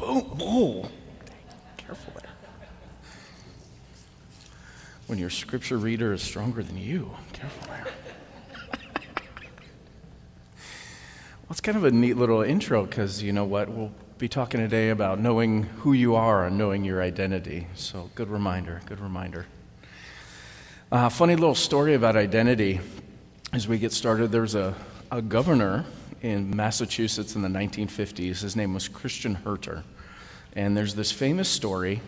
Boom. Whoa. Careful there. When your scripture reader is stronger than you, careful there. well, it's kind of a neat little intro because you know what? We'll be talking today about knowing who you are and knowing your identity. So, good reminder, good reminder. Uh, funny little story about identity as we get started. There's a, a governor in Massachusetts in the 1950s. His name was Christian Herter. And there's this famous story.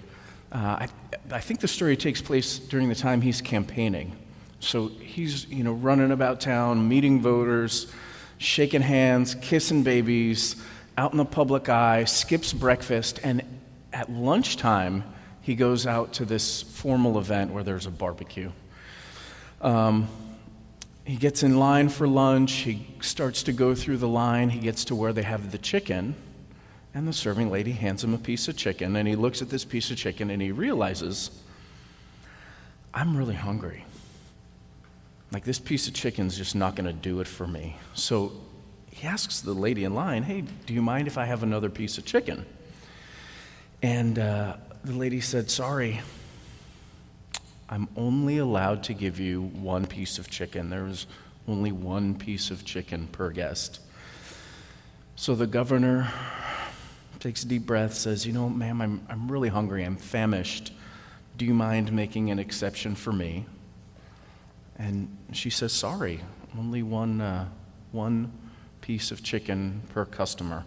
Uh, I, I think the story takes place during the time he's campaigning. So he's, you know, running about town, meeting voters, shaking hands, kissing babies, out in the public eye, skips breakfast, and at lunchtime, he goes out to this formal event where there's a barbecue. Um, he gets in line for lunch. He starts to go through the line. He gets to where they have the chicken, and the serving lady hands him a piece of chicken. And he looks at this piece of chicken and he realizes, I'm really hungry. Like, this piece of chicken's just not going to do it for me. So he asks the lady in line, Hey, do you mind if I have another piece of chicken? And uh, the lady said, Sorry, I'm only allowed to give you one piece of chicken. There's only one piece of chicken per guest. So the governor takes a deep breath, says, You know, ma'am, I'm, I'm really hungry. I'm famished. Do you mind making an exception for me? And she says, Sorry, only one, uh, one piece of chicken per customer.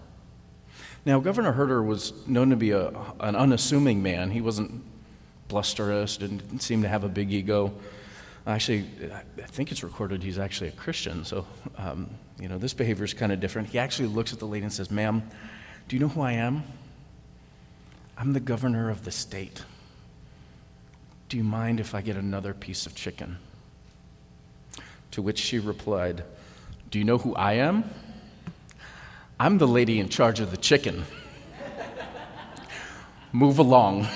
Now, Governor Herter was known to be a, an unassuming man. He wasn't blusterous, didn't seem to have a big ego. Actually, I think it's recorded he's actually a Christian, so, um, you know, this behavior is kind of different. He actually looks at the lady and says, Ma'am, do you know who I am? I'm the governor of the state. Do you mind if I get another piece of chicken? To which she replied, Do you know who I am? I'm the lady in charge of the chicken. Move along.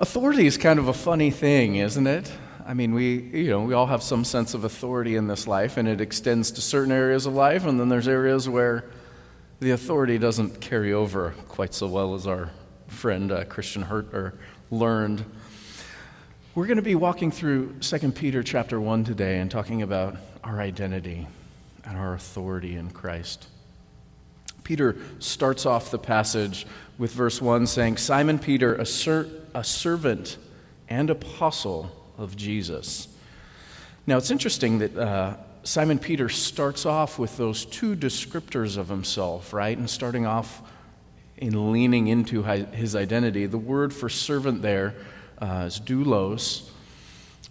Authority is kind of a funny thing, isn't it? I mean, we, you know, we all have some sense of authority in this life, and it extends to certain areas of life, and then there's areas where the authority doesn't carry over quite so well as our friend uh, Christian Herter learned. We're going to be walking through 2 Peter chapter 1 today and talking about our identity and our authority in Christ. Peter starts off the passage with verse 1 saying, Simon Peter, a, ser- a servant and apostle of Jesus. Now, it's interesting that uh, Simon Peter starts off with those two descriptors of himself, right? And starting off in leaning into his identity. The word for servant there uh, is doulos.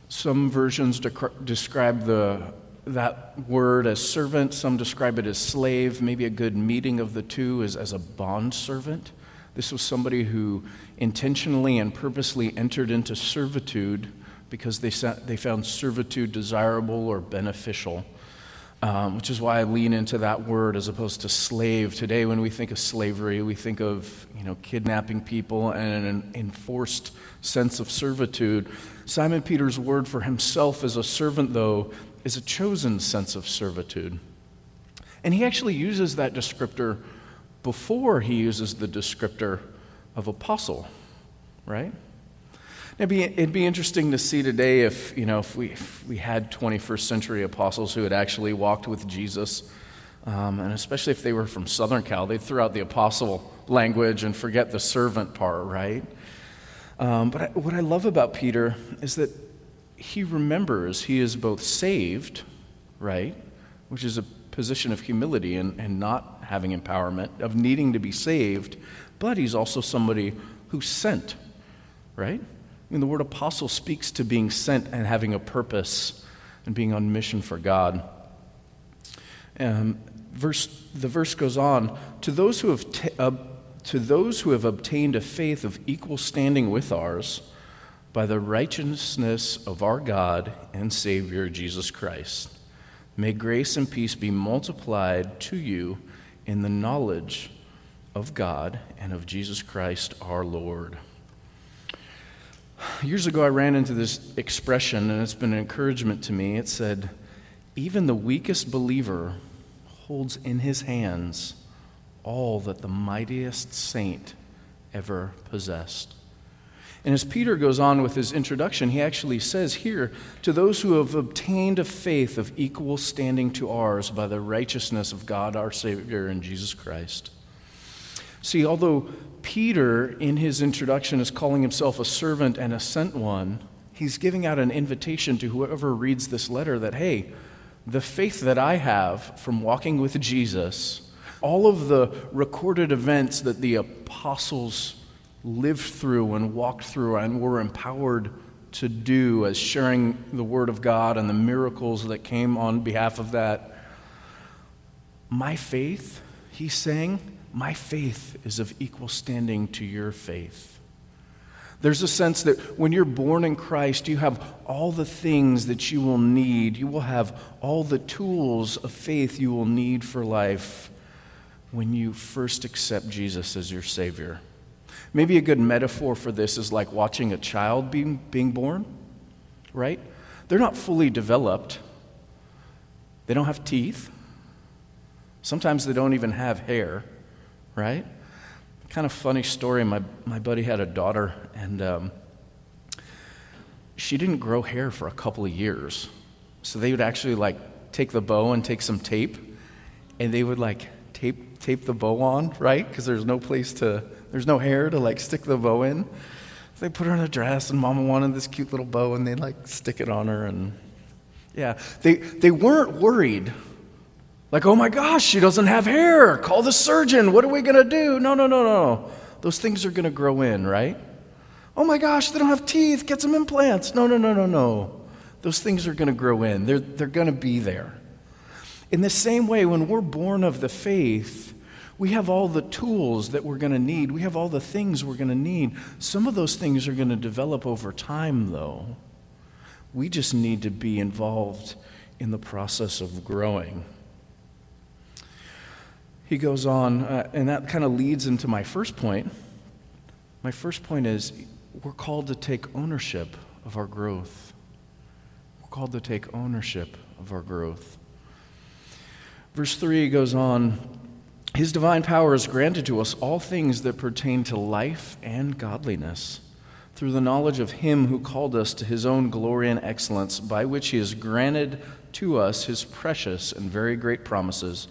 Some versions describe the, that word as servant, some describe it as slave. Maybe a good meeting of the two is as a bond servant. This was somebody who intentionally and purposely entered into servitude because they, they found servitude desirable or beneficial, um, which is why I lean into that word as opposed to slave. Today, when we think of slavery, we think of you know, kidnapping people and an enforced sense of servitude. Simon Peter's word for himself as a servant, though, is a chosen sense of servitude. And he actually uses that descriptor before he uses the descriptor of apostle, right? It'd be, it'd be interesting to see today if, you know, if we, if we had 21st century apostles who had actually walked with Jesus, um, and especially if they were from Southern Cal, they'd throw out the apostle language and forget the servant part, right? Um, but I, what I love about Peter is that he remembers he is both saved, right, which is a position of humility and, and not having empowerment, of needing to be saved, but he's also somebody who's sent, right? I mean, the word apostle speaks to being sent and having a purpose and being on mission for God. Um, verse, the verse goes on to those, who have t- uh, to those who have obtained a faith of equal standing with ours by the righteousness of our God and Savior Jesus Christ. May grace and peace be multiplied to you in the knowledge of God and of Jesus Christ our Lord. Years ago, I ran into this expression, and it's been an encouragement to me. It said, Even the weakest believer holds in his hands all that the mightiest saint ever possessed. And as Peter goes on with his introduction, he actually says here to those who have obtained a faith of equal standing to ours by the righteousness of God our Savior and Jesus Christ. See, although Peter, in his introduction, is calling himself a servant and a sent one, he's giving out an invitation to whoever reads this letter that, hey, the faith that I have from walking with Jesus, all of the recorded events that the apostles lived through and walked through and were empowered to do as sharing the Word of God and the miracles that came on behalf of that. My faith, he's saying, my faith is of equal standing to your faith. There's a sense that when you're born in Christ, you have all the things that you will need. You will have all the tools of faith you will need for life when you first accept Jesus as your Savior. Maybe a good metaphor for this is like watching a child being, being born, right? They're not fully developed, they don't have teeth. Sometimes they don't even have hair, right? Kind of funny story. My, my buddy had a daughter, and um, she didn't grow hair for a couple of years. So they would actually like take the bow and take some tape, and they would like tape tape the bow on, right? Because there's no place to there's no hair to like stick the bow in. So they put her in a dress, and Mama wanted this cute little bow, and they like stick it on her, and yeah, they they weren't worried. Like, oh my gosh, she doesn't have hair. Call the surgeon. What are we gonna do? No, no, no, no, no. Those things are gonna grow in, right? Oh my gosh, they don't have teeth. Get some implants. No, no, no, no, no. Those things are gonna grow in. They're they're gonna be there. In the same way, when we're born of the faith, we have all the tools that we're going to need. We have all the things we're going to need. Some of those things are going to develop over time, though. We just need to be involved in the process of growing. He goes on, uh, and that kind of leads into my first point. My first point is we're called to take ownership of our growth. We're called to take ownership of our growth. Verse 3 goes on his divine power has granted to us all things that pertain to life and godliness through the knowledge of Him who called us to His own glory and excellence, by which He has granted to us His precious and very great promises,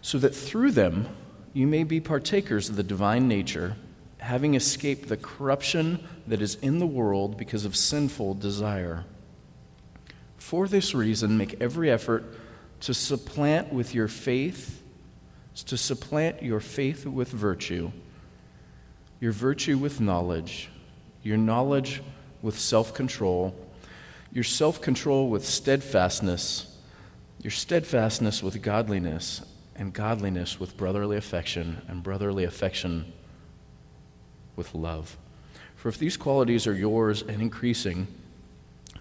so that through them you may be partakers of the divine nature, having escaped the corruption that is in the world because of sinful desire. For this reason, make every effort to supplant with your faith is to supplant your faith with virtue, your virtue with knowledge, your knowledge with self control, your self control with steadfastness, your steadfastness with godliness, and godliness with brotherly affection, and brotherly affection with love. For if these qualities are yours and increasing,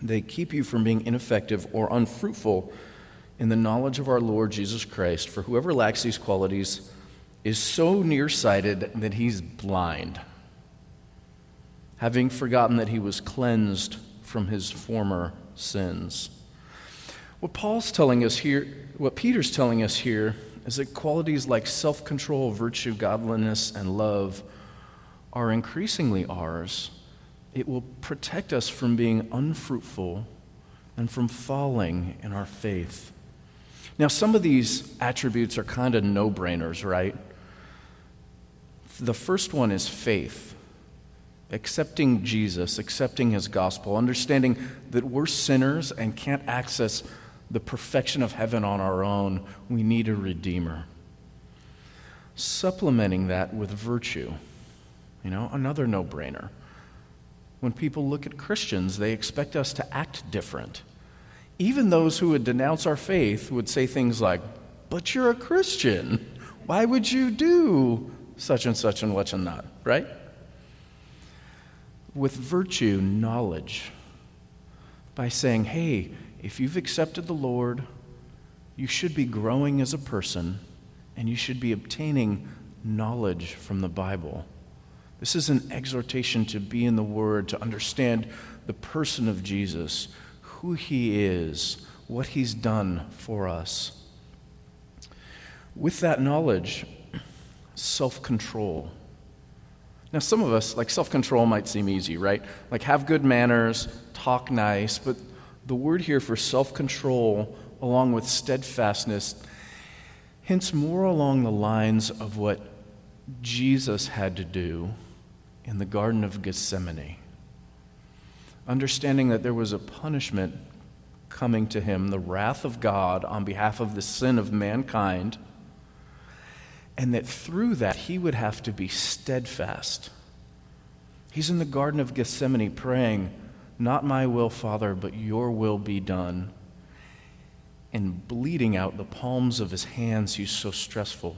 they keep you from being ineffective or unfruitful in the knowledge of our Lord Jesus Christ, for whoever lacks these qualities is so nearsighted that he's blind, having forgotten that he was cleansed from his former sins. What Paul's telling us here, what Peter's telling us here, is that qualities like self control, virtue, godliness, and love are increasingly ours. It will protect us from being unfruitful and from falling in our faith. Now, some of these attributes are kind of no brainers, right? The first one is faith accepting Jesus, accepting his gospel, understanding that we're sinners and can't access the perfection of heaven on our own. We need a redeemer. Supplementing that with virtue, you know, another no brainer. When people look at Christians, they expect us to act different. Even those who would denounce our faith would say things like, But you're a Christian. Why would you do such and such and what and not, right? With virtue, knowledge, by saying, Hey, if you've accepted the Lord, you should be growing as a person and you should be obtaining knowledge from the Bible. This is an exhortation to be in the Word, to understand the person of Jesus who He is, what He's done for us. With that knowledge, self control. Now, some of us, like self control might seem easy, right? Like have good manners, talk nice, but the word here for self control, along with steadfastness, hints more along the lines of what Jesus had to do in the Garden of Gethsemane. Understanding that there was a punishment coming to him, the wrath of God on behalf of the sin of mankind, and that through that he would have to be steadfast. He's in the Garden of Gethsemane praying, Not my will, Father, but your will be done. And bleeding out the palms of his hands, he's so stressful.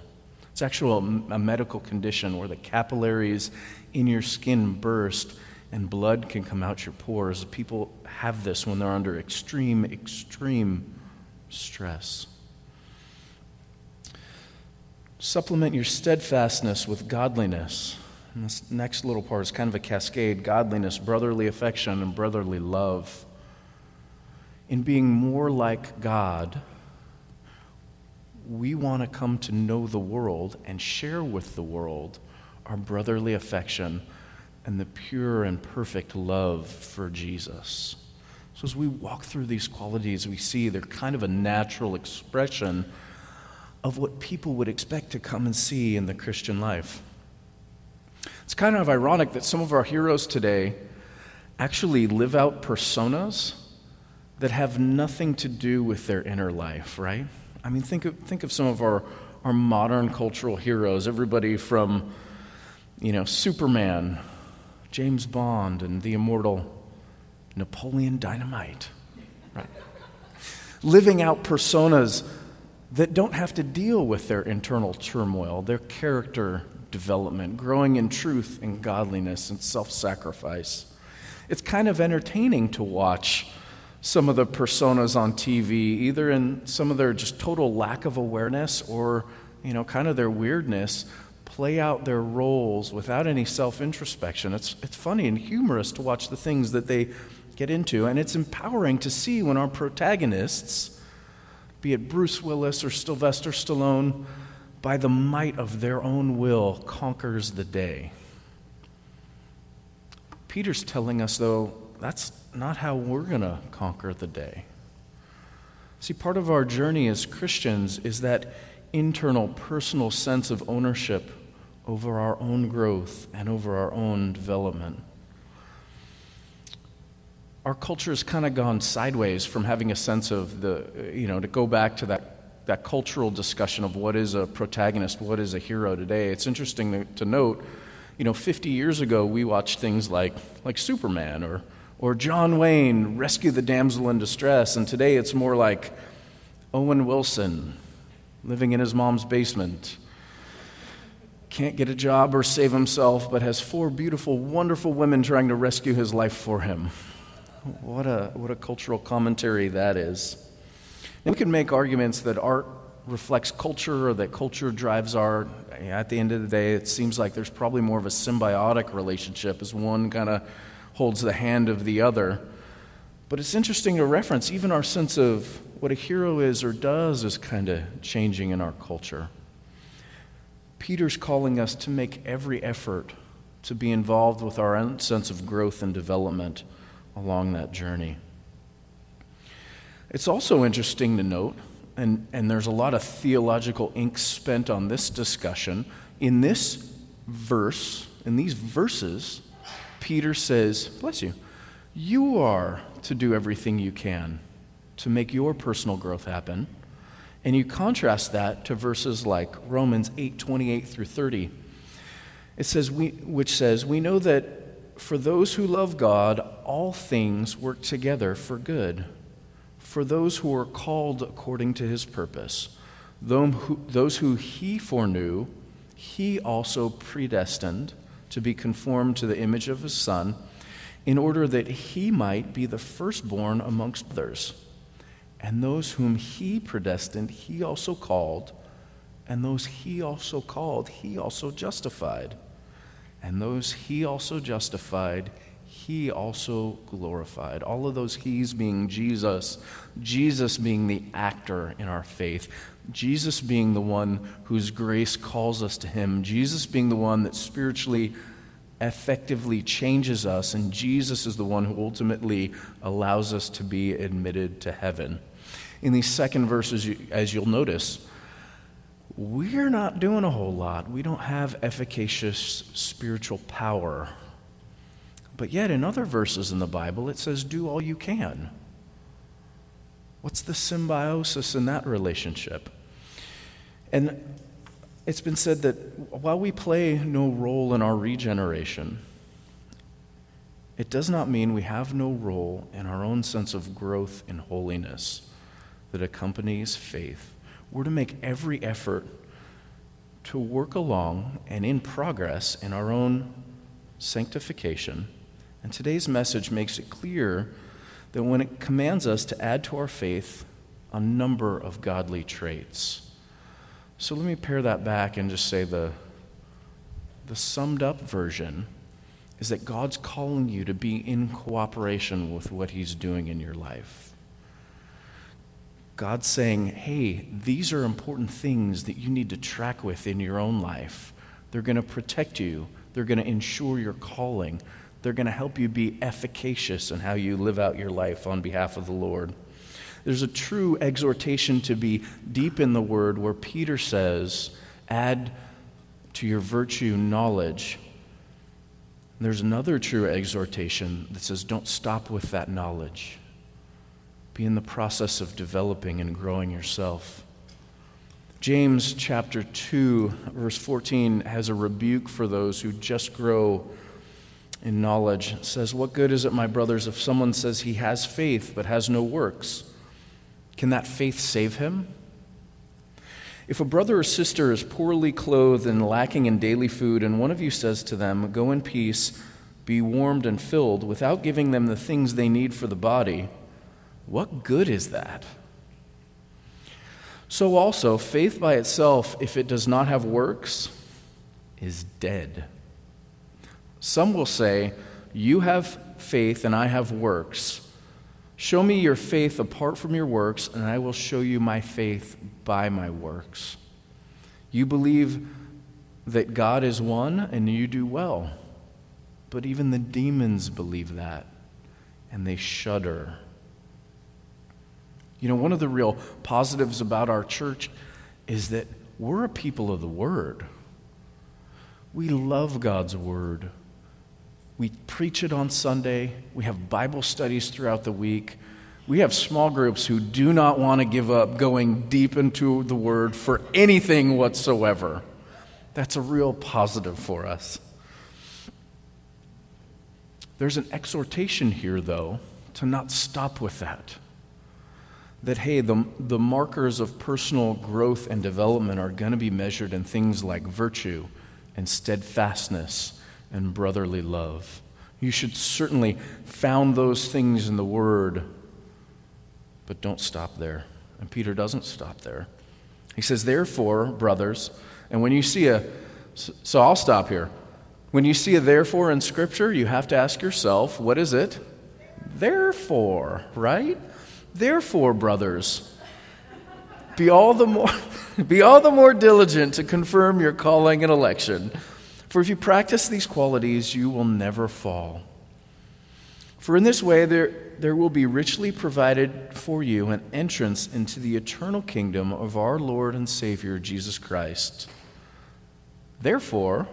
It's actually a medical condition where the capillaries in your skin burst and blood can come out your pores. People have this when they're under extreme, extreme stress. Supplement your steadfastness with godliness. And this next little part is kind of a cascade godliness, brotherly affection, and brotherly love. In being more like God, we want to come to know the world and share with the world our brotherly affection and the pure and perfect love for Jesus. So, as we walk through these qualities, we see they're kind of a natural expression of what people would expect to come and see in the Christian life. It's kind of ironic that some of our heroes today actually live out personas that have nothing to do with their inner life, right? I mean, think of, think of some of our, our modern cultural heroes, everybody from, you know, Superman James Bond and the immortal Napoleon Dynamite. Right? Living out personas that don't have to deal with their internal turmoil, their character development, growing in truth and godliness and self sacrifice. It's kind of entertaining to watch some of the personas on TV, either in some of their just total lack of awareness or, you know, kind of their weirdness, play out their roles without any self introspection. It's, it's funny and humorous to watch the things that they get into, and it's empowering to see when our protagonists, be it Bruce Willis or Sylvester Stallone, by the might of their own will conquers the day. Peter's telling us, though, that's not how we're going to conquer the day. See, part of our journey as Christians is that internal personal sense of ownership over our own growth and over our own development. Our culture has kind of gone sideways from having a sense of the, you know, to go back to that, that cultural discussion of what is a protagonist, what is a hero today. It's interesting to, note, you know, 50 years ago we watched things like, like Superman or, or John Wayne rescue the damsel in distress, and today it's more like Owen Wilson living in his mom's basement can't get a job or save himself, but has four beautiful, wonderful women trying to rescue his life for him. What a, what a cultural commentary that is. And we can make arguments that art reflects culture or that culture drives art. At the end of the day, it seems like there's probably more of a symbiotic relationship as one kind of holds the hand of the other. But it's interesting to reference, even our sense of what a hero is or does is kind of changing in our culture. Peter's calling us to make every effort to be involved with our own sense of growth and development along that journey. It's also interesting to note, and, and there's a lot of theological ink spent on this discussion. In this verse, in these verses, Peter says, Bless you, you are to do everything you can to make your personal growth happen. And you contrast that to verses like Romans 8 28 through 30. It says, we, which says, We know that for those who love God, all things work together for good, for those who are called according to his purpose. Those who he foreknew, he also predestined to be conformed to the image of his Son, in order that he might be the firstborn amongst others. And those whom he predestined, he also called. And those he also called, he also justified. And those he also justified, he also glorified. All of those he's being Jesus, Jesus being the actor in our faith, Jesus being the one whose grace calls us to Him, Jesus being the one that spiritually effectively changes us, and Jesus is the one who ultimately allows us to be admitted to heaven. In these second verses, as you'll notice, we're not doing a whole lot. We don't have efficacious spiritual power. But yet, in other verses in the Bible, it says, do all you can. What's the symbiosis in that relationship? And it's been said that while we play no role in our regeneration, it does not mean we have no role in our own sense of growth in holiness that accompanies faith. We're to make every effort to work along and in progress in our own sanctification. And today's message makes it clear that when it commands us to add to our faith a number of godly traits. So let me pare that back and just say the, the summed up version is that God's calling you to be in cooperation with what He's doing in your life. God's saying, hey, these are important things that you need to track with in your own life. They're going to protect you, they're going to ensure your calling, they're going to help you be efficacious in how you live out your life on behalf of the Lord. There's a true exhortation to be deep in the Word where Peter says, add to your virtue knowledge. And there's another true exhortation that says, don't stop with that knowledge. Be in the process of developing and growing yourself. James chapter 2, verse 14, has a rebuke for those who just grow in knowledge. It says, What good is it, my brothers, if someone says he has faith but has no works? Can that faith save him? If a brother or sister is poorly clothed and lacking in daily food, and one of you says to them, Go in peace, be warmed and filled, without giving them the things they need for the body, what good is that? So, also, faith by itself, if it does not have works, is dead. Some will say, You have faith and I have works. Show me your faith apart from your works, and I will show you my faith by my works. You believe that God is one, and you do well. But even the demons believe that, and they shudder. You know, one of the real positives about our church is that we're a people of the Word. We love God's Word. We preach it on Sunday. We have Bible studies throughout the week. We have small groups who do not want to give up going deep into the Word for anything whatsoever. That's a real positive for us. There's an exhortation here, though, to not stop with that. That, hey, the, the markers of personal growth and development are going to be measured in things like virtue and steadfastness and brotherly love. You should certainly found those things in the Word, but don't stop there. And Peter doesn't stop there. He says, Therefore, brothers, and when you see a, so I'll stop here. When you see a therefore in Scripture, you have to ask yourself, what is it? Therefore, right? Therefore, brothers, be all the more, be all the more diligent to confirm your calling and election. For if you practice these qualities, you will never fall. For in this way, there, there will be richly provided for you an entrance into the eternal kingdom of our Lord and Savior, Jesus Christ. Therefore,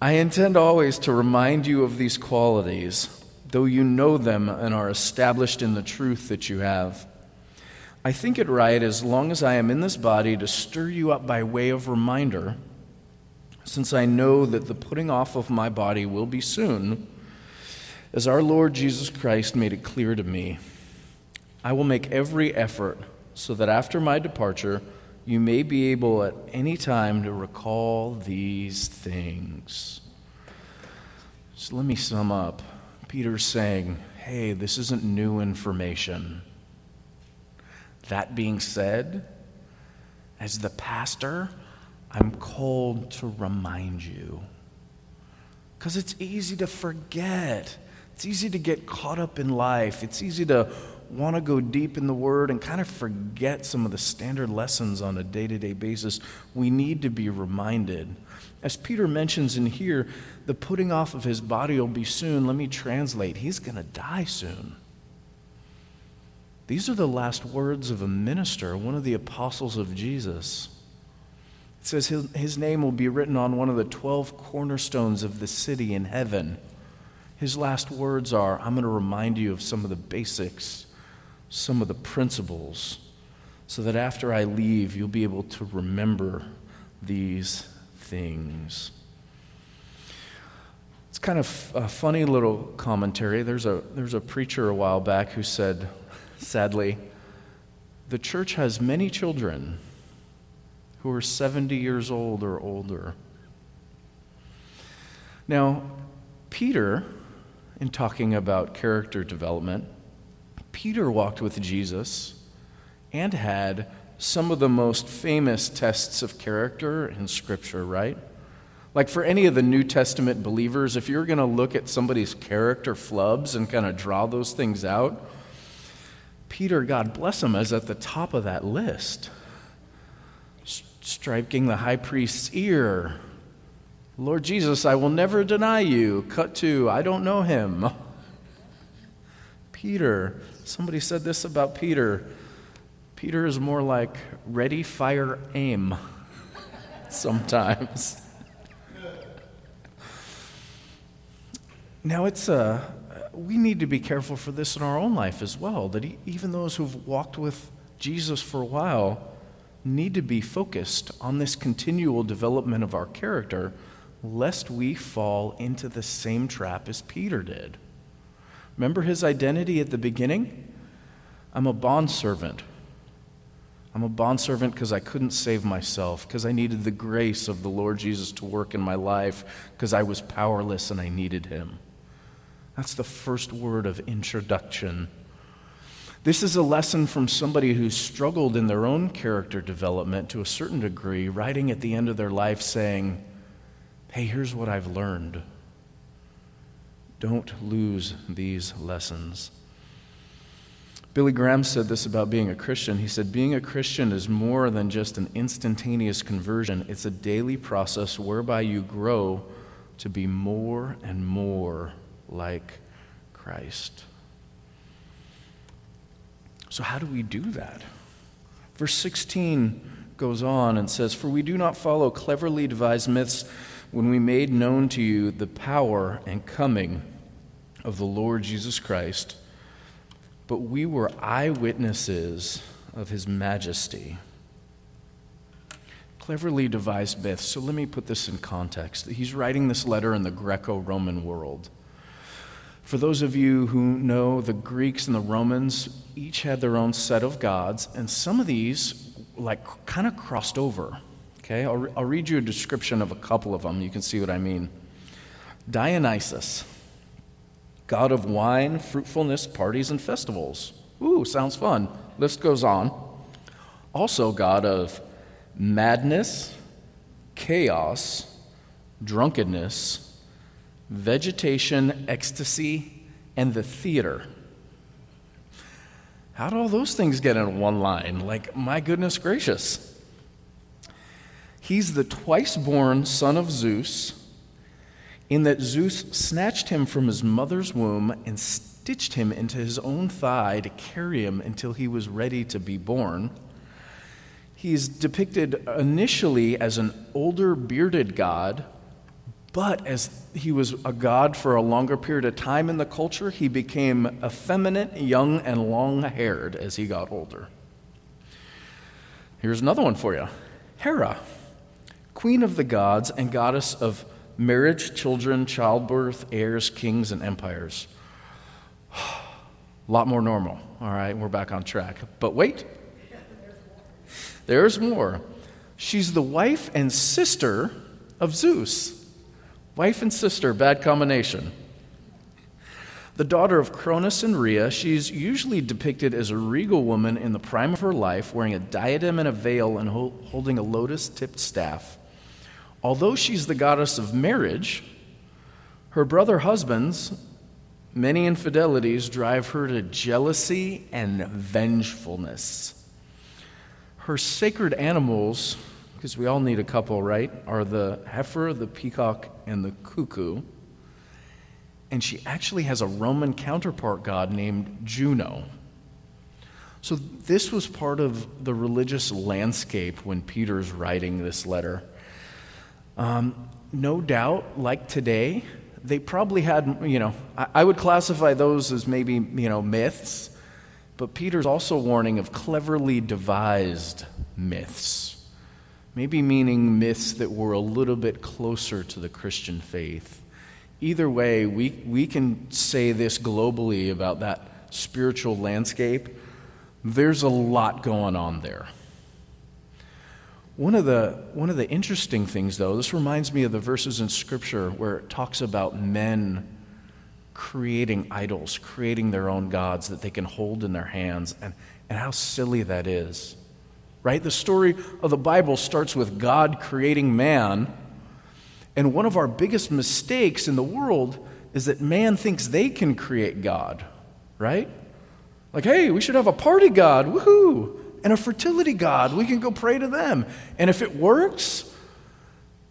I intend always to remind you of these qualities, though you know them and are established in the truth that you have. I think it right, as long as I am in this body, to stir you up by way of reminder since I know that the putting off of my body will be soon, as our Lord Jesus Christ made it clear to me, I will make every effort so that after my departure, you may be able at any time to recall these things. So let me sum up. Peter's saying, hey, this isn't new information. That being said, as the pastor, I'm called to remind you. Because it's easy to forget. It's easy to get caught up in life. It's easy to want to go deep in the Word and kind of forget some of the standard lessons on a day to day basis, we need to be reminded. As Peter mentions in here, the putting off of his body will be soon. Let me translate. He's going to die soon. These are the last words of a minister, one of the apostles of Jesus. It says his, his name will be written on one of the 12 cornerstones of the city in heaven. His last words are I'm going to remind you of some of the basics, some of the principles, so that after I leave, you'll be able to remember these things. It's kind of a funny little commentary. There's a, there's a preacher a while back who said, sadly, the church has many children who are 70 years old or older. Now, Peter, in talking about character development, Peter walked with Jesus and had some of the most famous tests of character in Scripture, right? Like for any of the New Testament believers, if you're going to look at somebody's character flubs and kind of draw those things out, Peter, God bless him, is at the top of that list. Striking the high priest's ear. Lord Jesus, I will never deny you. Cut to, I don't know him. Peter, somebody said this about Peter. Peter is more like ready, fire, aim sometimes. now, it's a, uh, we need to be careful for this in our own life as well, that even those who've walked with Jesus for a while need to be focused on this continual development of our character, lest we fall into the same trap as Peter did. Remember his identity at the beginning? I'm a bondservant I'm a bondservant because I couldn't save myself, because I needed the grace of the Lord Jesus to work in my life, because I was powerless and I needed Him. That's the first word of introduction. This is a lesson from somebody who struggled in their own character development to a certain degree, writing at the end of their life saying, Hey, here's what I've learned. Don't lose these lessons. Billy Graham said this about being a Christian. He said, Being a Christian is more than just an instantaneous conversion, it's a daily process whereby you grow to be more and more like Christ. So, how do we do that? Verse 16 goes on and says, For we do not follow cleverly devised myths when we made known to you the power and coming of the Lord Jesus Christ but we were eyewitnesses of his majesty. Cleverly devised myths. So let me put this in context. He's writing this letter in the Greco Roman world. For those of you who know, the Greeks and the Romans each had their own set of gods, and some of these, like, kind of crossed over. Okay, I'll, I'll read you a description of a couple of them. You can see what I mean. Dionysus God of wine, fruitfulness, parties, and festivals. Ooh, sounds fun. List goes on. Also, God of madness, chaos, drunkenness, vegetation, ecstasy, and the theater. How do all those things get in one line? Like, my goodness gracious. He's the twice born son of Zeus in that Zeus snatched him from his mother's womb and stitched him into his own thigh to carry him until he was ready to be born. He's depicted initially as an older, bearded god, but as he was a god for a longer period of time in the culture, he became effeminate, young, and long haired as he got older. Here's another one for you Hera, queen of the gods and goddess of marriage, children, childbirth, heirs, kings, and empires. A lot more normal. All right, we're back on track. But wait, there's more. She's the wife and sister of Zeus. Wife and sister, bad combination. The daughter of Cronus and Rhea, she's usually depicted as a regal woman in the prime of her life, wearing a diadem and a veil and holding a lotus tipped staff. Although she's the goddess of marriage, her brother husbands Many infidelities drive her to jealousy and vengefulness. Her sacred animals, because we all need a couple, right, are the heifer, the peacock, and the cuckoo. And she actually has a Roman counterpart god named Juno. So, this was part of the religious landscape when Peter's writing this letter. Um, no doubt, like today, they probably had, you know, I, I would classify those as maybe, you know, myths, but Peter's also warning of cleverly devised myths. Maybe meaning myths that were a little bit closer to the Christian faith. Either way, we, we can say this globally about that spiritual landscape. There's a lot going on there. One of, the, one of the interesting things, though, this reminds me of the verses in Scripture where it talks about men creating idols, creating their own gods that they can hold in their hands, and, and how silly that is. Right? The story of the Bible starts with God creating man, and one of our biggest mistakes in the world is that man thinks they can create God, right? Like, hey, we should have a party God, woohoo! and a fertility God. We can go pray to them. And if it works,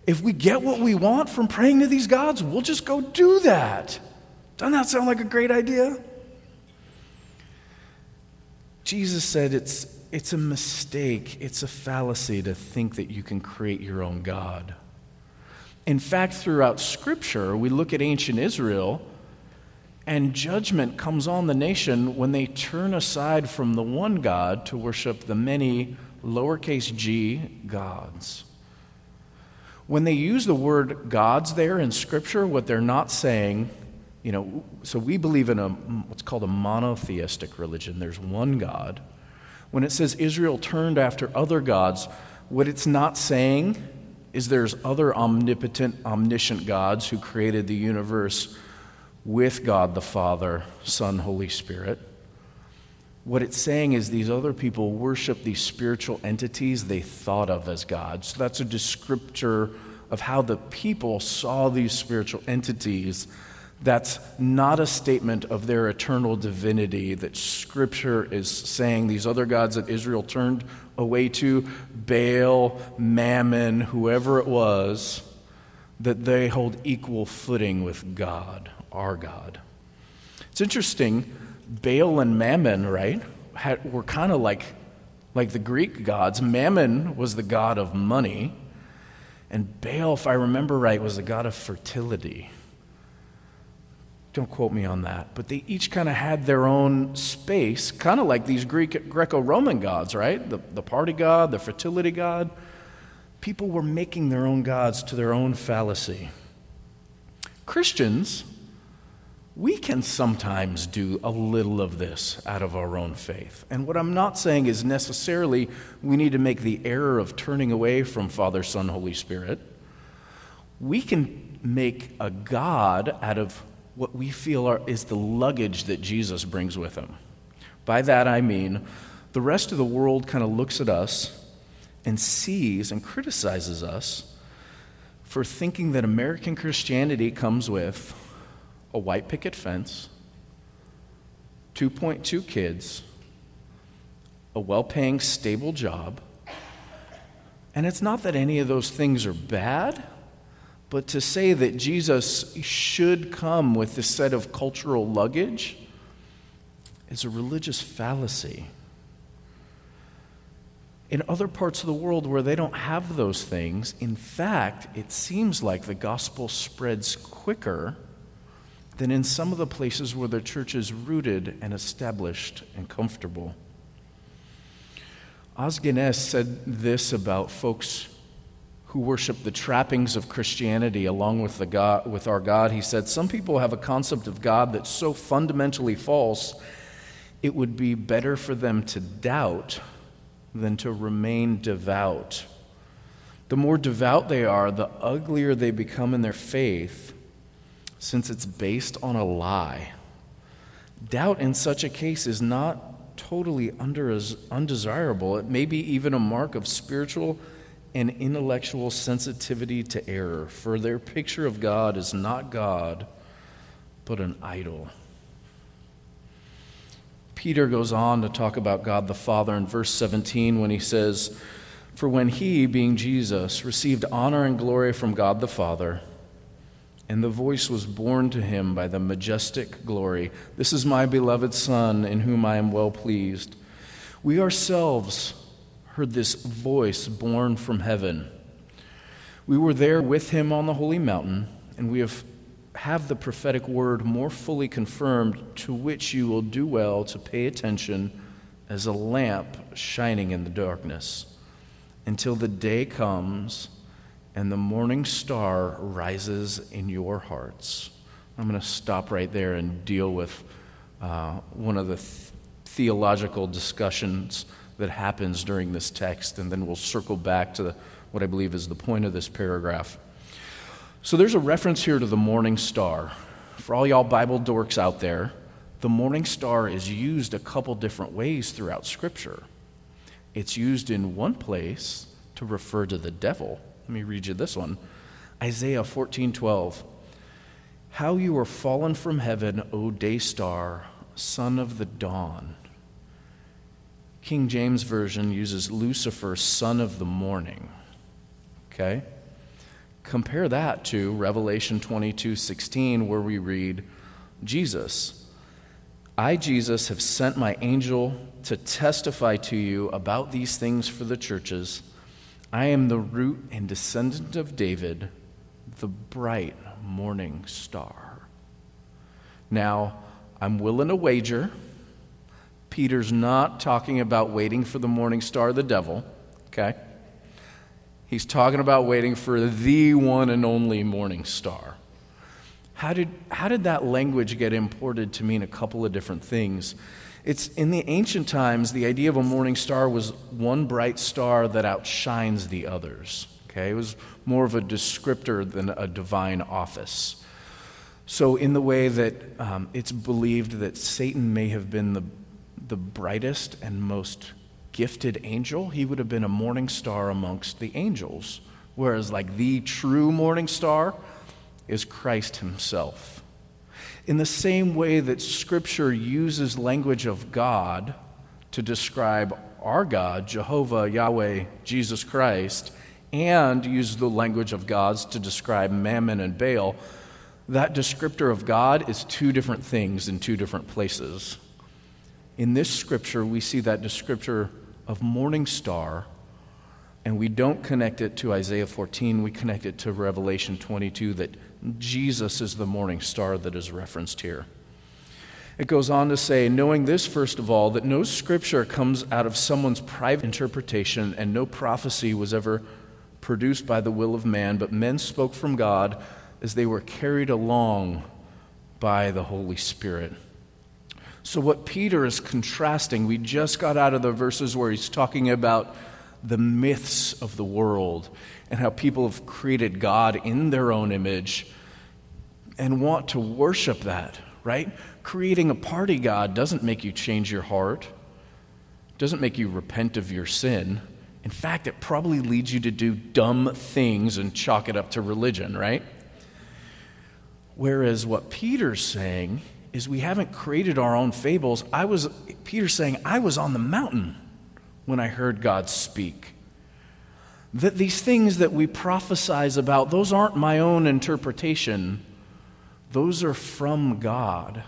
if we get what we want from praying to these gods, we'll just go do that. Doesn't that sound like a great idea? Jesus said it's, it's a mistake, it's a fallacy to think that you can create your own God. In fact, throughout Scripture, we look at ancient Israel and judgment comes on the nation when they turn aside from the one God to worship the many lowercase g gods. When they use the word gods there in Scripture, what they're not saying, you know, so we believe in a what's called a monotheistic religion. There's one God. When it says Israel turned after other gods, what it's not saying is there's other omnipotent, omniscient gods who created the universe with God the Father, Son, Holy Spirit. What it's saying is these other people worship these spiritual entities they thought of as gods. So that's a descriptor of how the people saw these spiritual entities. That's not a statement of their eternal divinity that Scripture is saying these other gods that Israel turned away to, Baal, Mammon, whoever it was, that they hold equal footing with God our God. It's interesting, Baal and Mammon, right, had, were kind of like, like the Greek gods. Mammon was the god of money, and Baal, if I remember right, was the god of fertility. Don't quote me on that. But they each kind of had their own space, kind of like these Greek Greco Roman gods, right? The, the party god, the fertility god. People were making their own gods to their own fallacy. Christians we can sometimes do a little of this out of our own faith. And what I'm not saying is necessarily we need to make the error of turning away from Father, Son, Holy Spirit. We can make a God out of what we feel are, is the luggage that Jesus brings with him. By that I mean the rest of the world kind of looks at us and sees and criticizes us for thinking that American Christianity comes with a white picket fence, 2.2 kids, a well paying, stable job. And it's not that any of those things are bad, but to say that Jesus should come with this set of cultural luggage is a religious fallacy. In other parts of the world where they don't have those things, in fact, it seems like the gospel spreads quicker than in some of the places where the church is rooted and established and comfortable. Os Guinness said this about folks who worship the trappings of Christianity along with, the God, with our God. He said, Some people have a concept of God that's so fundamentally false, it would be better for them to doubt than to remain devout. The more devout they are, the uglier they become in their faith since it's based on a lie. Doubt in such a case is not totally undesirable. It may be even a mark of spiritual and intellectual sensitivity to error, for their picture of God is not God, but an idol. Peter goes on to talk about God the Father in verse 17 when he says, For when he, being Jesus, received honor and glory from God the Father, and the voice was borne to him by the majestic glory, This is my beloved Son, in whom I am well pleased. We ourselves heard this voice borne from heaven. We were there with him on the holy mountain, and we have have the prophetic word more fully confirmed, to which you will do well to pay attention as a lamp shining in the darkness, until the day comes and the morning star rises in your hearts. I'm going to stop right there and deal with uh, one of the th- theological discussions that happens during this text, and then we'll circle back to the, what I believe is the point of this paragraph. So there's a reference here to the morning star. For all y'all Bible dorks out there, the morning star is used a couple different ways throughout Scripture. It's used in one place to refer to the devil. Let me read you this one Isaiah 14 12. How you are fallen from heaven, O day star, son of the dawn. King James Version uses Lucifer, son of the morning. Okay? Compare that to Revelation 22 16, where we read, Jesus, I, Jesus, have sent my angel to testify to you about these things for the churches. I am the root and descendant of David, the bright morning star. Now, I'm willing to wager Peter's not talking about waiting for the morning star, the devil, okay? He's talking about waiting for the one and only morning star. How did, how did that language get imported to mean a couple of different things? It's in the ancient times, the idea of a morning star was one bright star that outshines the others. Okay, it was more of a descriptor than a divine office. So, in the way that um, it's believed that Satan may have been the, the brightest and most gifted angel, he would have been a morning star amongst the angels. Whereas, like, the true morning star is Christ himself. In the same way that Scripture uses language of God to describe our God, Jehovah, Yahweh, Jesus Christ, and uses the language of gods to describe Mammon and Baal, that descriptor of God is two different things in two different places. In this scripture, we see that descriptor of morning star, and we don't connect it to Isaiah 14, we connect it to Revelation 22 that Jesus is the morning star that is referenced here. It goes on to say, knowing this, first of all, that no scripture comes out of someone's private interpretation, and no prophecy was ever produced by the will of man, but men spoke from God as they were carried along by the Holy Spirit. So, what Peter is contrasting, we just got out of the verses where he's talking about the myths of the world and how people have created God in their own image and want to worship that, right? Creating a party God doesn't make you change your heart, doesn't make you repent of your sin. In fact, it probably leads you to do dumb things and chalk it up to religion, right? Whereas what Peter's saying is we haven't created our own fables. I was, Peter's saying, I was on the mountain when I heard God speak. That these things that we prophesize about, those aren't my own interpretation, those are from God.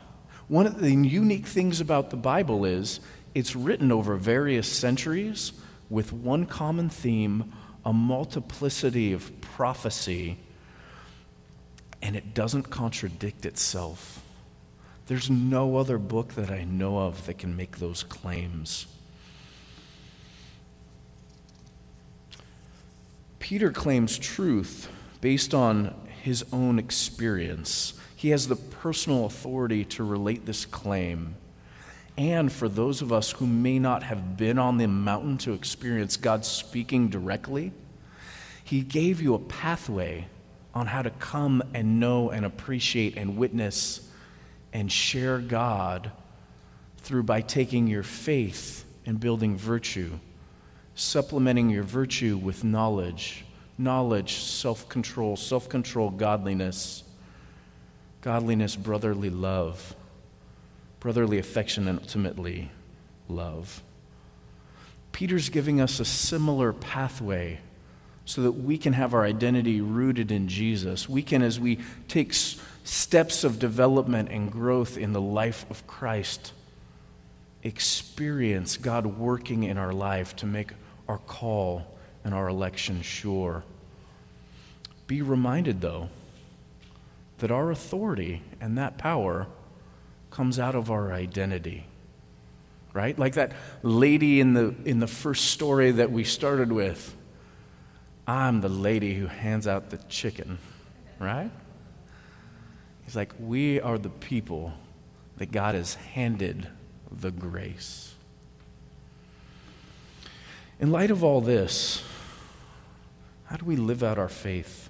One of the unique things about the Bible is it's written over various centuries with one common theme, a multiplicity of prophecy, and it doesn't contradict itself. There's no other book that I know of that can make those claims. Peter claims truth based on his own experience. He has the personal authority to relate this claim. And for those of us who may not have been on the mountain to experience God speaking directly, he gave you a pathway on how to come and know and appreciate and witness and share God through by taking your faith and building virtue, supplementing your virtue with knowledge, knowledge, self control, self control, godliness, godliness, brotherly love, brotherly affection, and ultimately love. Peter's giving us a similar pathway so that we can have our identity rooted in Jesus. We can, as we take steps of development and growth in the life of Christ, experience God working in our life to make our call and our election sure. Be reminded, though, that our authority and that power comes out of our identity. Right? Like that lady in the, in the first story that we started with. I'm the lady who hands out the chicken, right? Like, we are the people that God has handed the grace. In light of all this, how do we live out our faith?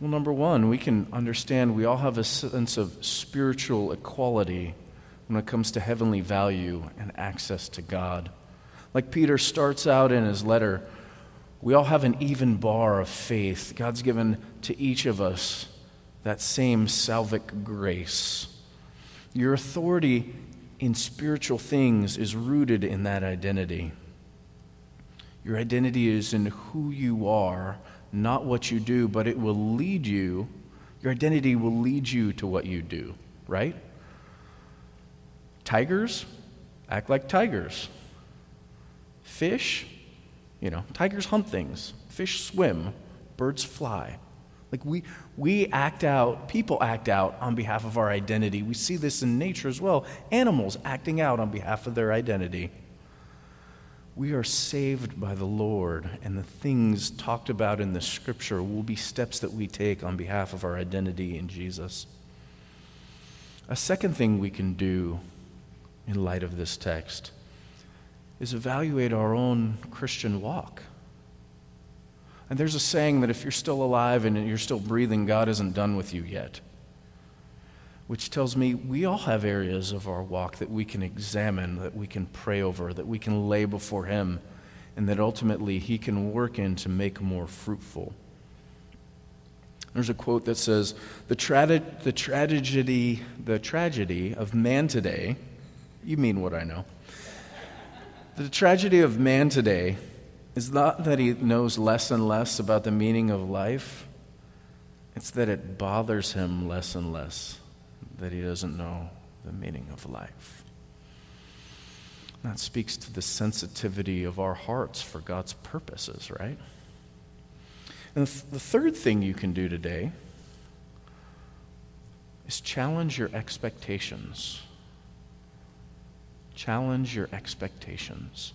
Well, number one, we can understand we all have a sense of spiritual equality when it comes to heavenly value and access to God. Like Peter starts out in his letter, we all have an even bar of faith. God's given to each of us that same salvic grace. Your authority in spiritual things is rooted in that identity. Your identity is in who you are, not what you do, but it will lead you. Your identity will lead you to what you do, right? Tigers act like tigers. Fish, you know, tigers hunt things. Fish swim. Birds fly. Like we, we act out, people act out on behalf of our identity. We see this in nature as well. Animals acting out on behalf of their identity. We are saved by the Lord, and the things talked about in the scripture will be steps that we take on behalf of our identity in Jesus. A second thing we can do in light of this text is evaluate our own Christian walk. And there's a saying that if you're still alive and you're still breathing, God isn't done with you yet. Which tells me we all have areas of our walk that we can examine, that we can pray over, that we can lay before Him, and that ultimately He can work in to make more fruitful. There's a quote that says, the, tra- the tragedy, the tragedy of man today, you mean what I know. The tragedy of man today is not that he knows less and less about the meaning of life, it's that it bothers him less and less that he doesn't know the meaning of life. That speaks to the sensitivity of our hearts for God's purposes, right? And the third thing you can do today is challenge your expectations. Challenge your expectations.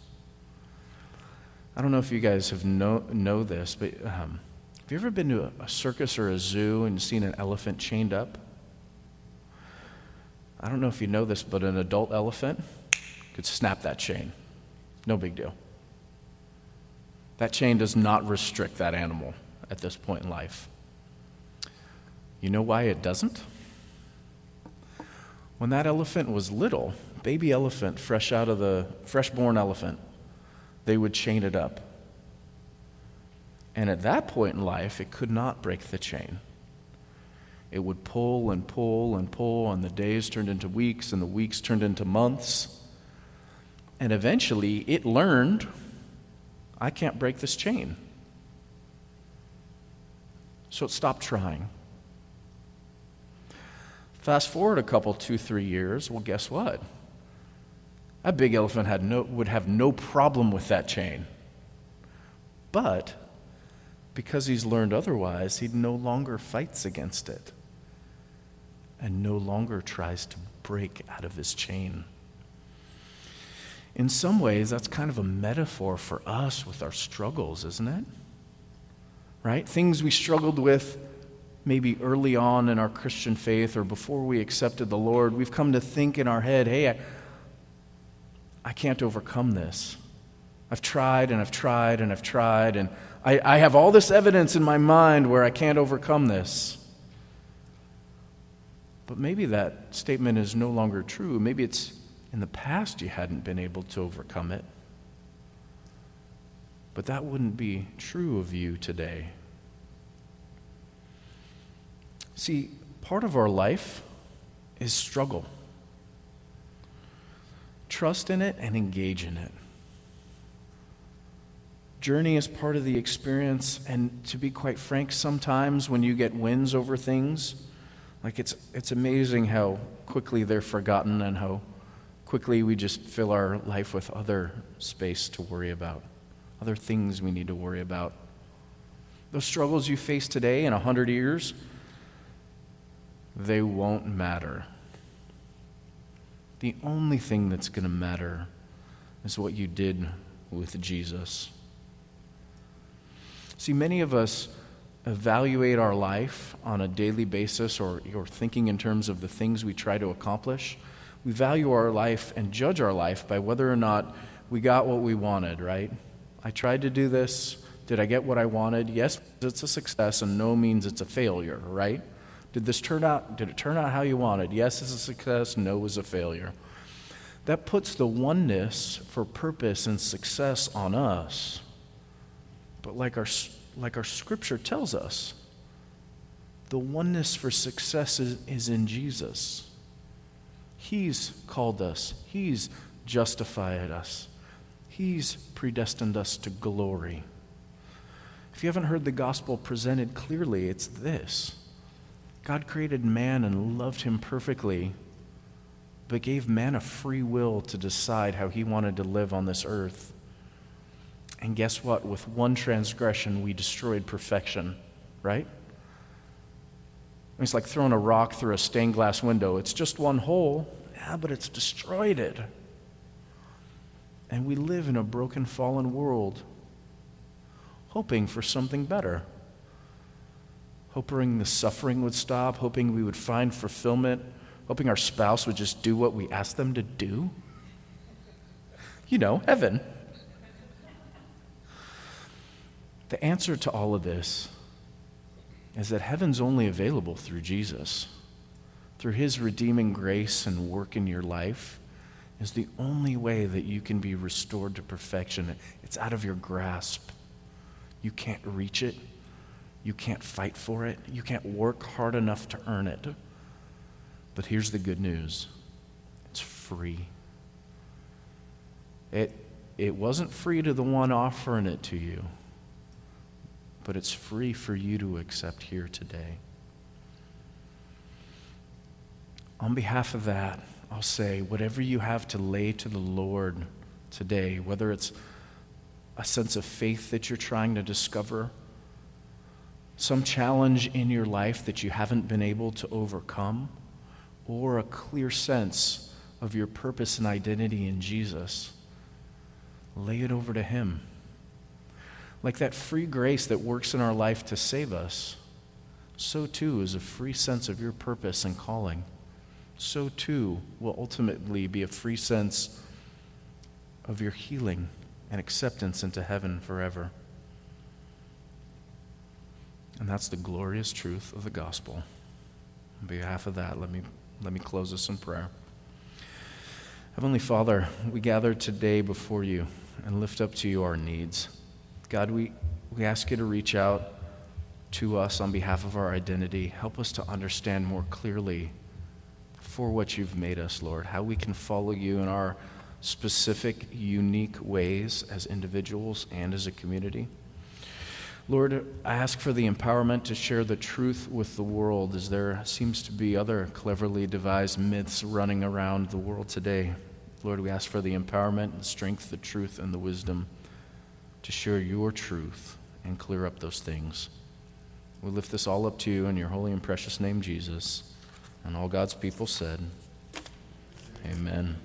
I don't know if you guys have know, know this, but um, have you ever been to a, a circus or a zoo and seen an elephant chained up? I don't know if you know this, but an adult elephant could snap that chain. No big deal. That chain does not restrict that animal at this point in life. You know why it doesn't? When that elephant was little, baby elephant, fresh out of the fresh born elephant, they would chain it up. And at that point in life, it could not break the chain. It would pull and pull and pull, and the days turned into weeks, and the weeks turned into months. And eventually, it learned I can't break this chain. So it stopped trying. Fast forward a couple, two, three years, well, guess what? That big elephant had no, would have no problem with that chain. But because he's learned otherwise, he no longer fights against it and no longer tries to break out of his chain. In some ways, that's kind of a metaphor for us with our struggles, isn't it? Right? Things we struggled with maybe early on in our Christian faith or before we accepted the Lord, we've come to think in our head, hey, I, I can't overcome this. I've tried and I've tried and I've tried, and I, I have all this evidence in my mind where I can't overcome this. But maybe that statement is no longer true. Maybe it's in the past you hadn't been able to overcome it. But that wouldn't be true of you today. See, part of our life is struggle. Trust in it and engage in it. Journey is part of the experience, and to be quite frank, sometimes when you get wins over things, like it's, it's amazing how quickly they're forgotten and how quickly we just fill our life with other space to worry about, other things we need to worry about. Those struggles you face today in a hundred years, they won't matter. The only thing that's going to matter is what you did with Jesus. See, many of us evaluate our life on a daily basis or, or thinking in terms of the things we try to accomplish. We value our life and judge our life by whether or not we got what we wanted, right? I tried to do this. Did I get what I wanted? Yes, it's a success, and no means it's a failure, right? Did this turn out? Did it turn out how you wanted? Yes, it's a success. No, was a failure. That puts the oneness for purpose and success on us. But like our, like our scripture tells us, the oneness for success is, is in Jesus. He's called us, He's justified us, He's predestined us to glory. If you haven't heard the gospel presented clearly, it's this God created man and loved him perfectly, but gave man a free will to decide how he wanted to live on this earth. And guess what? With one transgression, we destroyed perfection, right? It's like throwing a rock through a stained glass window. It's just one hole, yeah, but it's destroyed it. And we live in a broken, fallen world, hoping for something better. Hoping the suffering would stop, hoping we would find fulfillment, hoping our spouse would just do what we ask them to do. You know, heaven. The answer to all of this is that heaven's only available through Jesus. Through his redeeming grace and work in your life is the only way that you can be restored to perfection. It's out of your grasp. You can't reach it. You can't fight for it. You can't work hard enough to earn it. But here's the good news it's free. It, it wasn't free to the one offering it to you but it's free for you to accept here today. On behalf of that, I'll say whatever you have to lay to the Lord today, whether it's a sense of faith that you're trying to discover, some challenge in your life that you haven't been able to overcome, or a clear sense of your purpose and identity in Jesus, lay it over to Him like that free grace that works in our life to save us, so too is a free sense of your purpose and calling. So too will ultimately be a free sense of your healing and acceptance into heaven forever. And that's the glorious truth of the gospel. On behalf of that, let me, let me close this in prayer. Heavenly Father, we gather today before you and lift up to you our needs. God, we, we ask you to reach out to us on behalf of our identity. Help us to understand more clearly for what you've made us, Lord, how we can follow you in our specific, unique ways as individuals and as a community. Lord, I ask for the empowerment to share the truth with the world as there seems to be other cleverly devised myths running around the world today. Lord, we ask for the empowerment, the strength, the truth, and the wisdom to share your truth and clear up those things. We lift this all up to you in your holy and precious name, Jesus. And all God's people said, Amen.